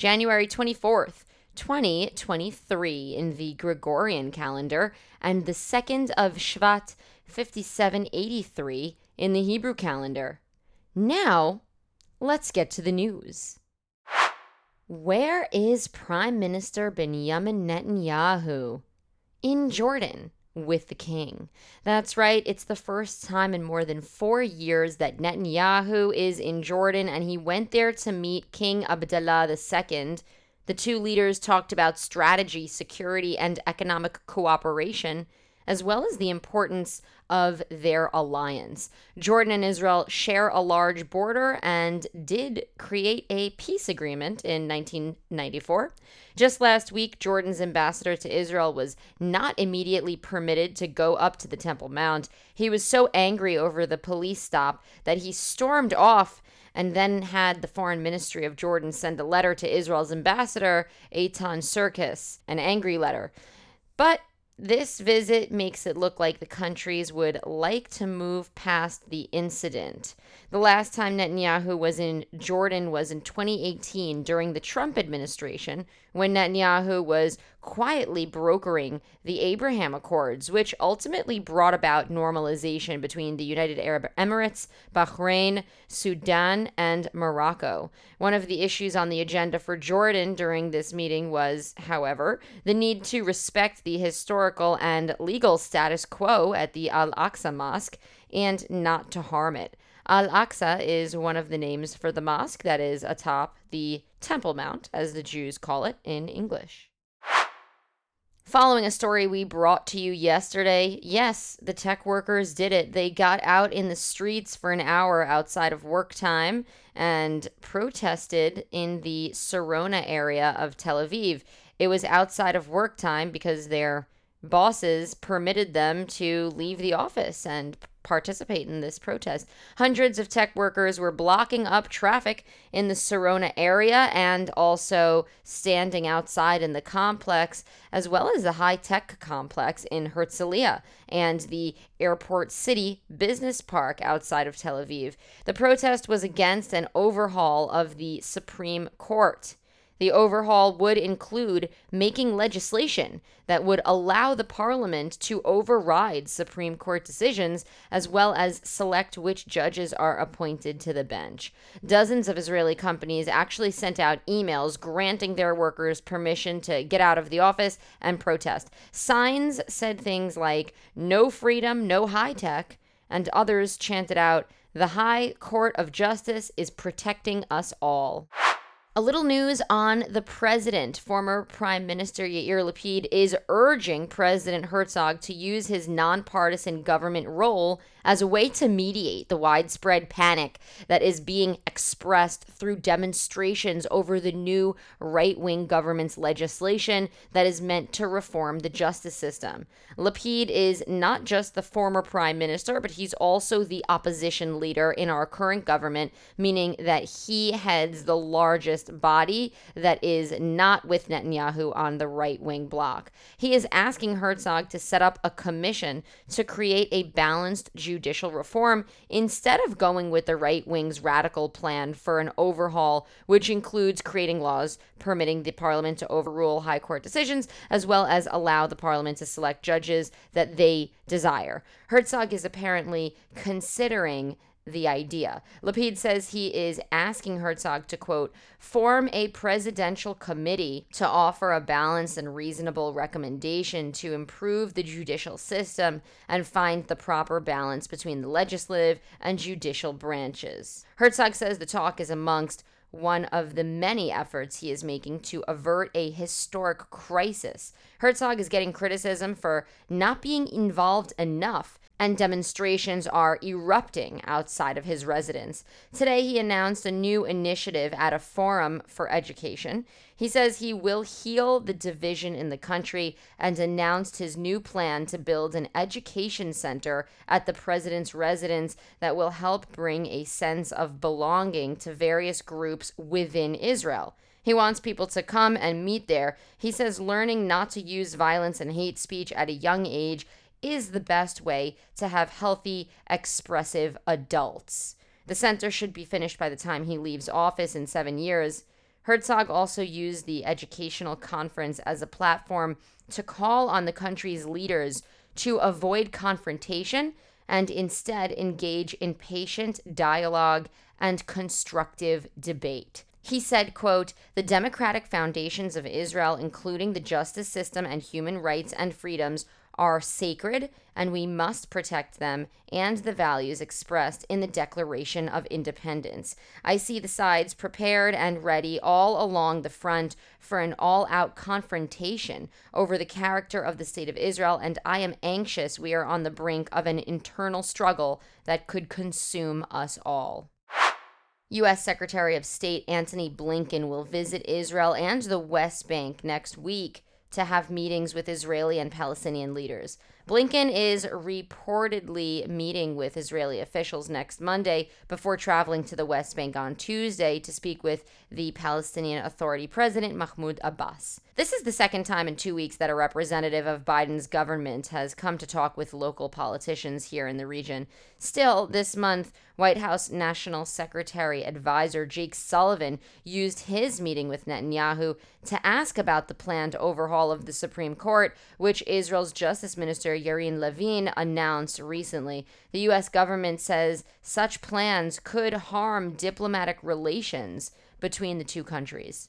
January 24th, 2023 in the Gregorian calendar, and the 2nd of Shvat 5783 in the Hebrew calendar. Now, let's get to the news. Where is Prime Minister Benjamin Netanyahu? In Jordan with the king. That's right, it's the first time in more than four years that Netanyahu is in Jordan, and he went there to meet King Abdullah II. The two leaders talked about strategy, security, and economic cooperation as well as the importance of their alliance. Jordan and Israel share a large border and did create a peace agreement in 1994. Just last week, Jordan's ambassador to Israel was not immediately permitted to go up to the Temple Mount. He was so angry over the police stop that he stormed off and then had the foreign ministry of Jordan send a letter to Israel's ambassador, Eitan Surkis, an angry letter. But this visit makes it look like the countries would like to move past the incident. The last time Netanyahu was in Jordan was in 2018 during the Trump administration, when Netanyahu was quietly brokering the Abraham Accords, which ultimately brought about normalization between the United Arab Emirates, Bahrain, Sudan, and Morocco. One of the issues on the agenda for Jordan during this meeting was, however, the need to respect the historical and legal status quo at the Al Aqsa Mosque and not to harm it. Al Aqsa is one of the names for the mosque that is atop the Temple Mount, as the Jews call it in English. Following a story we brought to you yesterday, yes, the tech workers did it. They got out in the streets for an hour outside of work time and protested in the Sarona area of Tel Aviv. It was outside of work time because their bosses permitted them to leave the office and participate in this protest. Hundreds of tech workers were blocking up traffic in the Sarona area and also standing outside in the complex, as well as the high tech complex in Herzliya and the Airport City Business Park outside of Tel Aviv. The protest was against an overhaul of the Supreme Court. The overhaul would include making legislation that would allow the parliament to override Supreme Court decisions, as well as select which judges are appointed to the bench. Dozens of Israeli companies actually sent out emails granting their workers permission to get out of the office and protest. Signs said things like, no freedom, no high tech, and others chanted out, the High Court of Justice is protecting us all. A little news on the president. Former Prime Minister Yair Lapid is urging President Herzog to use his nonpartisan government role as a way to mediate the widespread panic that is being expressed through demonstrations over the new right wing government's legislation that is meant to reform the justice system. Lapid is not just the former prime minister, but he's also the opposition leader in our current government, meaning that he heads the largest body that is not with Netanyahu on the right wing bloc. He is asking Herzog to set up a commission to create a balanced judicial reform instead of going with the right wing's radical plan for an overhaul, which includes creating laws permitting the parliament to overrule high court decisions, as well as allow the parliament to select judges that they desire. Herzog is apparently considering the idea. Lapid says he is asking Herzog to, quote, form a presidential committee to offer a balanced and reasonable recommendation to improve the judicial system and find the proper balance between the legislative and judicial branches. Herzog says the talk is amongst one of the many efforts he is making to avert a historic crisis. Herzog is getting criticism for not being involved enough and demonstrations are erupting outside of his residence. Today, he announced a new initiative at a forum for education. He says he will heal the division in the country and announced his new plan to build an education center at the president's residence that will help bring a sense of belonging to various groups within Israel. He wants people to come and meet there. He says learning not to use violence and hate speech at a young age is the best way to have healthy, expressive adults. The center should be finished by the time he leaves office in seven years. Herzog also used the educational conference as a platform to call on the country's leaders to avoid confrontation and instead engage in patient dialogue and constructive debate. He said, quote, "The democratic foundations of Israel, including the justice system and human rights and freedoms, are sacred and we must protect them and the values expressed in the Declaration of Independence. I see the sides prepared and ready all along the front for an all out confrontation over the character of the State of Israel, and I am anxious we are on the brink of an internal struggle that could consume us all. U.S. Secretary of State Antony Blinken will visit Israel and the West Bank next week to have meetings with Israeli and Palestinian leaders. Blinken is reportedly meeting with Israeli officials next Monday before traveling to the West Bank on Tuesday to speak with the Palestinian Authority President Mahmoud Abbas. This is the second time in two weeks that a representative of Biden's government has come to talk with local politicians here in the region. Still, this month, White House National Secretary Advisor Jake Sullivan used his meeting with Netanyahu to ask about the planned overhaul of the Supreme Court, which Israel's Justice Minister Yariv Levin announced recently. The U.S. government says such plans could harm diplomatic relations between the two countries.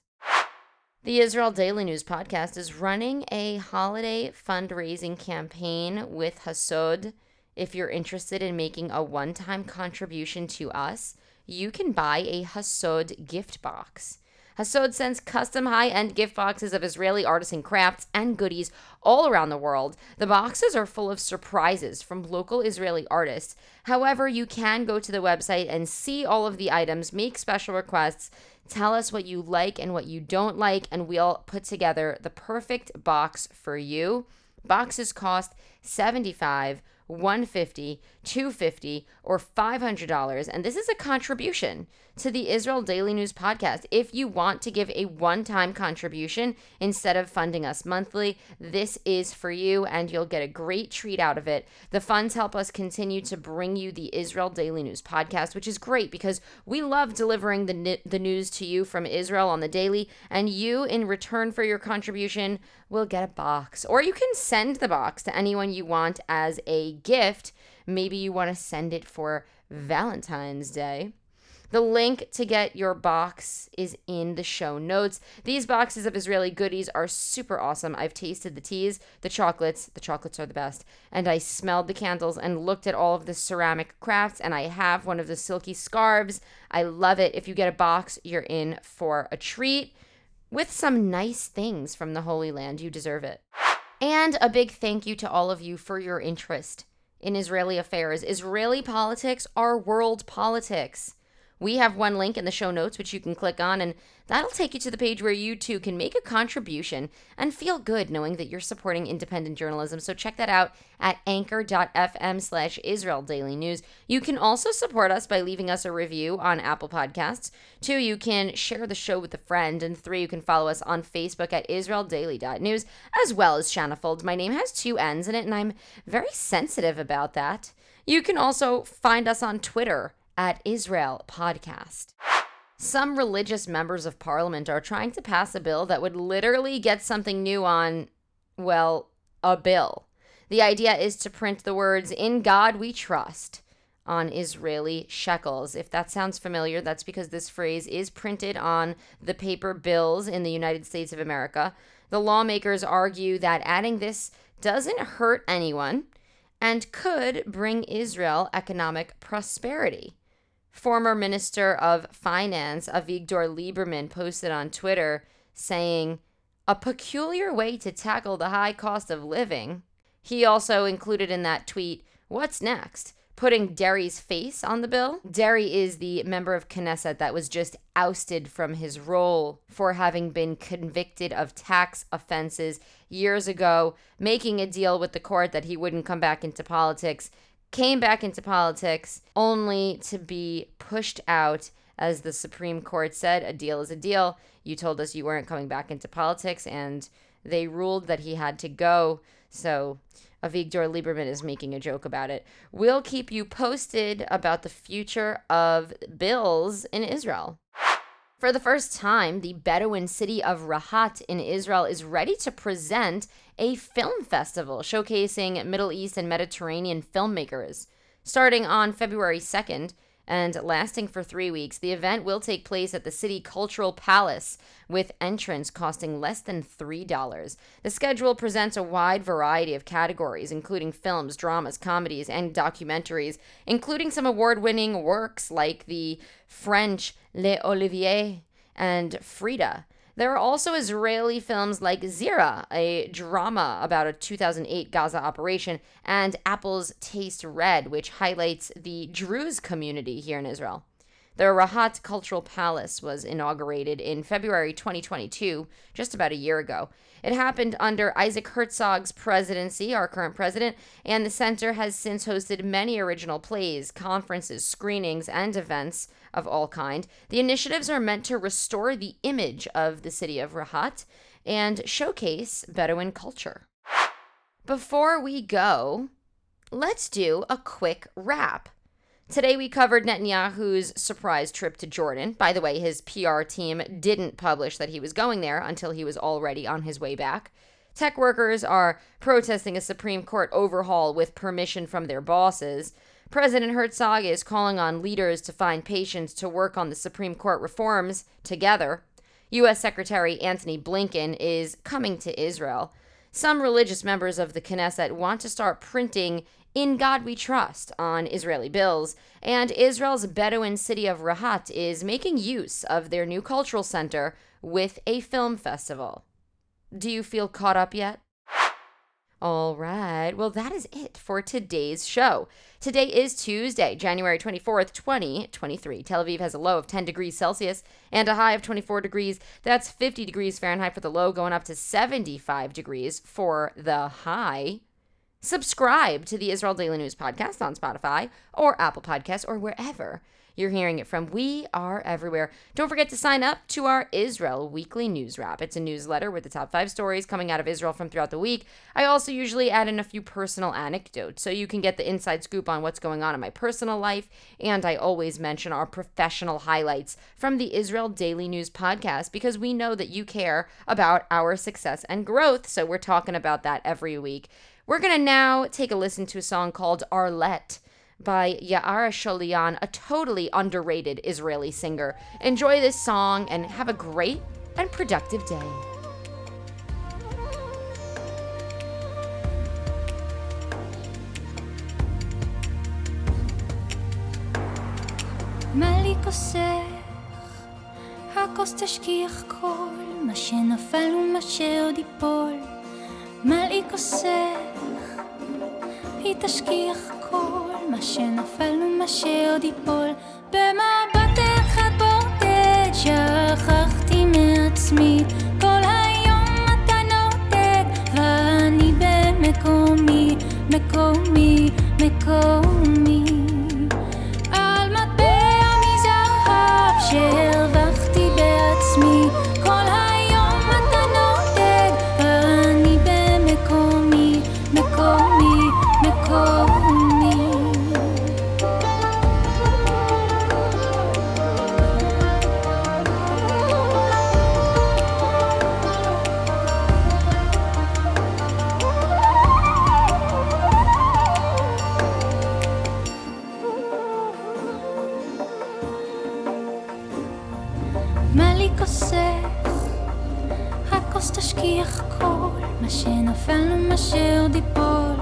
The Israel Daily News podcast is running a holiday fundraising campaign with Hasod. If you're interested in making a one time contribution to us, you can buy a Hasod gift box. Hasod sends custom high end gift boxes of Israeli artisan crafts and goodies all around the world. The boxes are full of surprises from local Israeli artists. However, you can go to the website and see all of the items, make special requests, tell us what you like and what you don't like, and we'll put together the perfect box for you. Boxes cost 75 150 250 or $500 and this is a contribution to the Israel Daily News podcast. If you want to give a one-time contribution instead of funding us monthly, this is for you and you'll get a great treat out of it. The funds help us continue to bring you the Israel Daily News podcast, which is great because we love delivering the the news to you from Israel on the daily and you in return for your contribution will get a box or you can send the box to anyone you want as a gift. Maybe you want to send it for Valentine's Day. The link to get your box is in the show notes. These boxes of Israeli goodies are super awesome. I've tasted the teas, the chocolates, the chocolates are the best, and I smelled the candles and looked at all of the ceramic crafts, and I have one of the silky scarves. I love it. If you get a box, you're in for a treat with some nice things from the Holy Land. You deserve it. And a big thank you to all of you for your interest in Israeli affairs. Israeli politics are world politics. We have one link in the show notes which you can click on, and that'll take you to the page where you too can make a contribution and feel good knowing that you're supporting independent journalism. So check that out at anchor.fm slash Israel Daily News. You can also support us by leaving us a review on Apple Podcasts. Two, you can share the show with a friend. And three, you can follow us on Facebook at IsraelDaily.news as well as Shanafold. My name has two N's in it, and I'm very sensitive about that. You can also find us on Twitter at Israel Podcast. Some religious members of parliament are trying to pass a bill that would literally get something new on, well, a bill. The idea is to print the words, In God We Trust, on Israeli shekels. If that sounds familiar, that's because this phrase is printed on the paper bills in the United States of America. The lawmakers argue that adding this doesn't hurt anyone and could bring Israel economic prosperity. Former Minister of Finance Avigdor Lieberman posted on Twitter saying, a peculiar way to tackle the high cost of living. He also included in that tweet, What's next? Putting Deri's face on the bill? Deri is the member of Knesset that was just ousted from his role for having been convicted of tax offenses years ago, making a deal with the court that he wouldn't come back into politics, came back into politics only to be pushed out. As the Supreme Court said, a deal is a deal. You told us you weren't coming back into politics, and they ruled that he had to go. So Avigdor Lieberman is making a joke about it. We'll keep you posted about the future of bills in Israel. For the first time, the Bedouin city of Rahat in Israel is ready to present a film festival showcasing Middle East and Mediterranean filmmakers. Starting on February 2nd, and lasting for three weeks. The event will take place at the City Cultural Palace, with entrance costing less than $3. The schedule presents a wide variety of categories, including films, dramas, comedies, and documentaries, including some award winning works like the French Les Oliviers and Frida. There are also Israeli films like Zira, a drama about a 2008 Gaza operation, and Apple's Taste Red, which highlights the Druze community here in Israel. The Rahat Cultural Palace was inaugurated in February 2022, just about a year ago. It happened under Isaac Herzog's presidency, our current president, and the center has since hosted many original plays, conferences, screenings, and events of all kind. The initiatives are meant to restore the image of the city of Rahat and showcase Bedouin culture. Before we go, let's do a quick wrap. Today we covered Netanyahu's surprise trip to Jordan. By the way, his PR team didn't publish that he was going there until he was already on his way back. Tech workers are protesting a Supreme Court overhaul with permission from their bosses. President Herzog is calling on leaders to find patience to work on the Supreme Court reforms together. U.S. Secretary Antony Blinken is coming to Israel. Some religious members of the Knesset want to start printing in God We Trust on Israeli bills, and Israel's Bedouin city of Rahat is making use of their new cultural center with a film festival. Do you feel caught up yet? All right. Well, that is it for today's show. Today is Tuesday, January 24th, 2023. Tel Aviv has a low of 10 degrees Celsius and a high of 24 degrees. That's 50 degrees Fahrenheit for the low, going up to 75 degrees for the high. Subscribe to the Israel Daily News podcast on Spotify or Apple Podcasts or wherever you're hearing it from. We are everywhere. Don't forget to sign up to our Israel weekly news wrap. It's a newsletter with the top five stories coming out of Israel from throughout the week. I also usually add in a few personal anecdotes so you can get the inside scoop on what's going on in my personal life. And I always mention our professional highlights from the Israel Daily News podcast because we know that you care about our success and growth. So we're talking about that every week. We're going to now take a listen to a song called Arlette by Ya'ara Sholian, a totally underrated Israeli singer. Enjoy this song and have a great and productive day. הכוס תשכיח כל מה שנפל ומה שעוד ייפול מלאי כוסך, היא תשכיח כל מה שנפל ומה שעוד ייפול. במבט אחד בודד שכחתי מעצמי. כל היום אתה נודד ואני במקומי, מקומי, מקומי כוסך? הכוס תשכיח כל מה שנפל ומה שעוד ייפול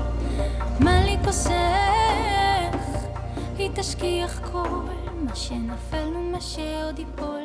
מה לי כוסך? היא תשכיח כל מה שנפל ומה שעוד ייפול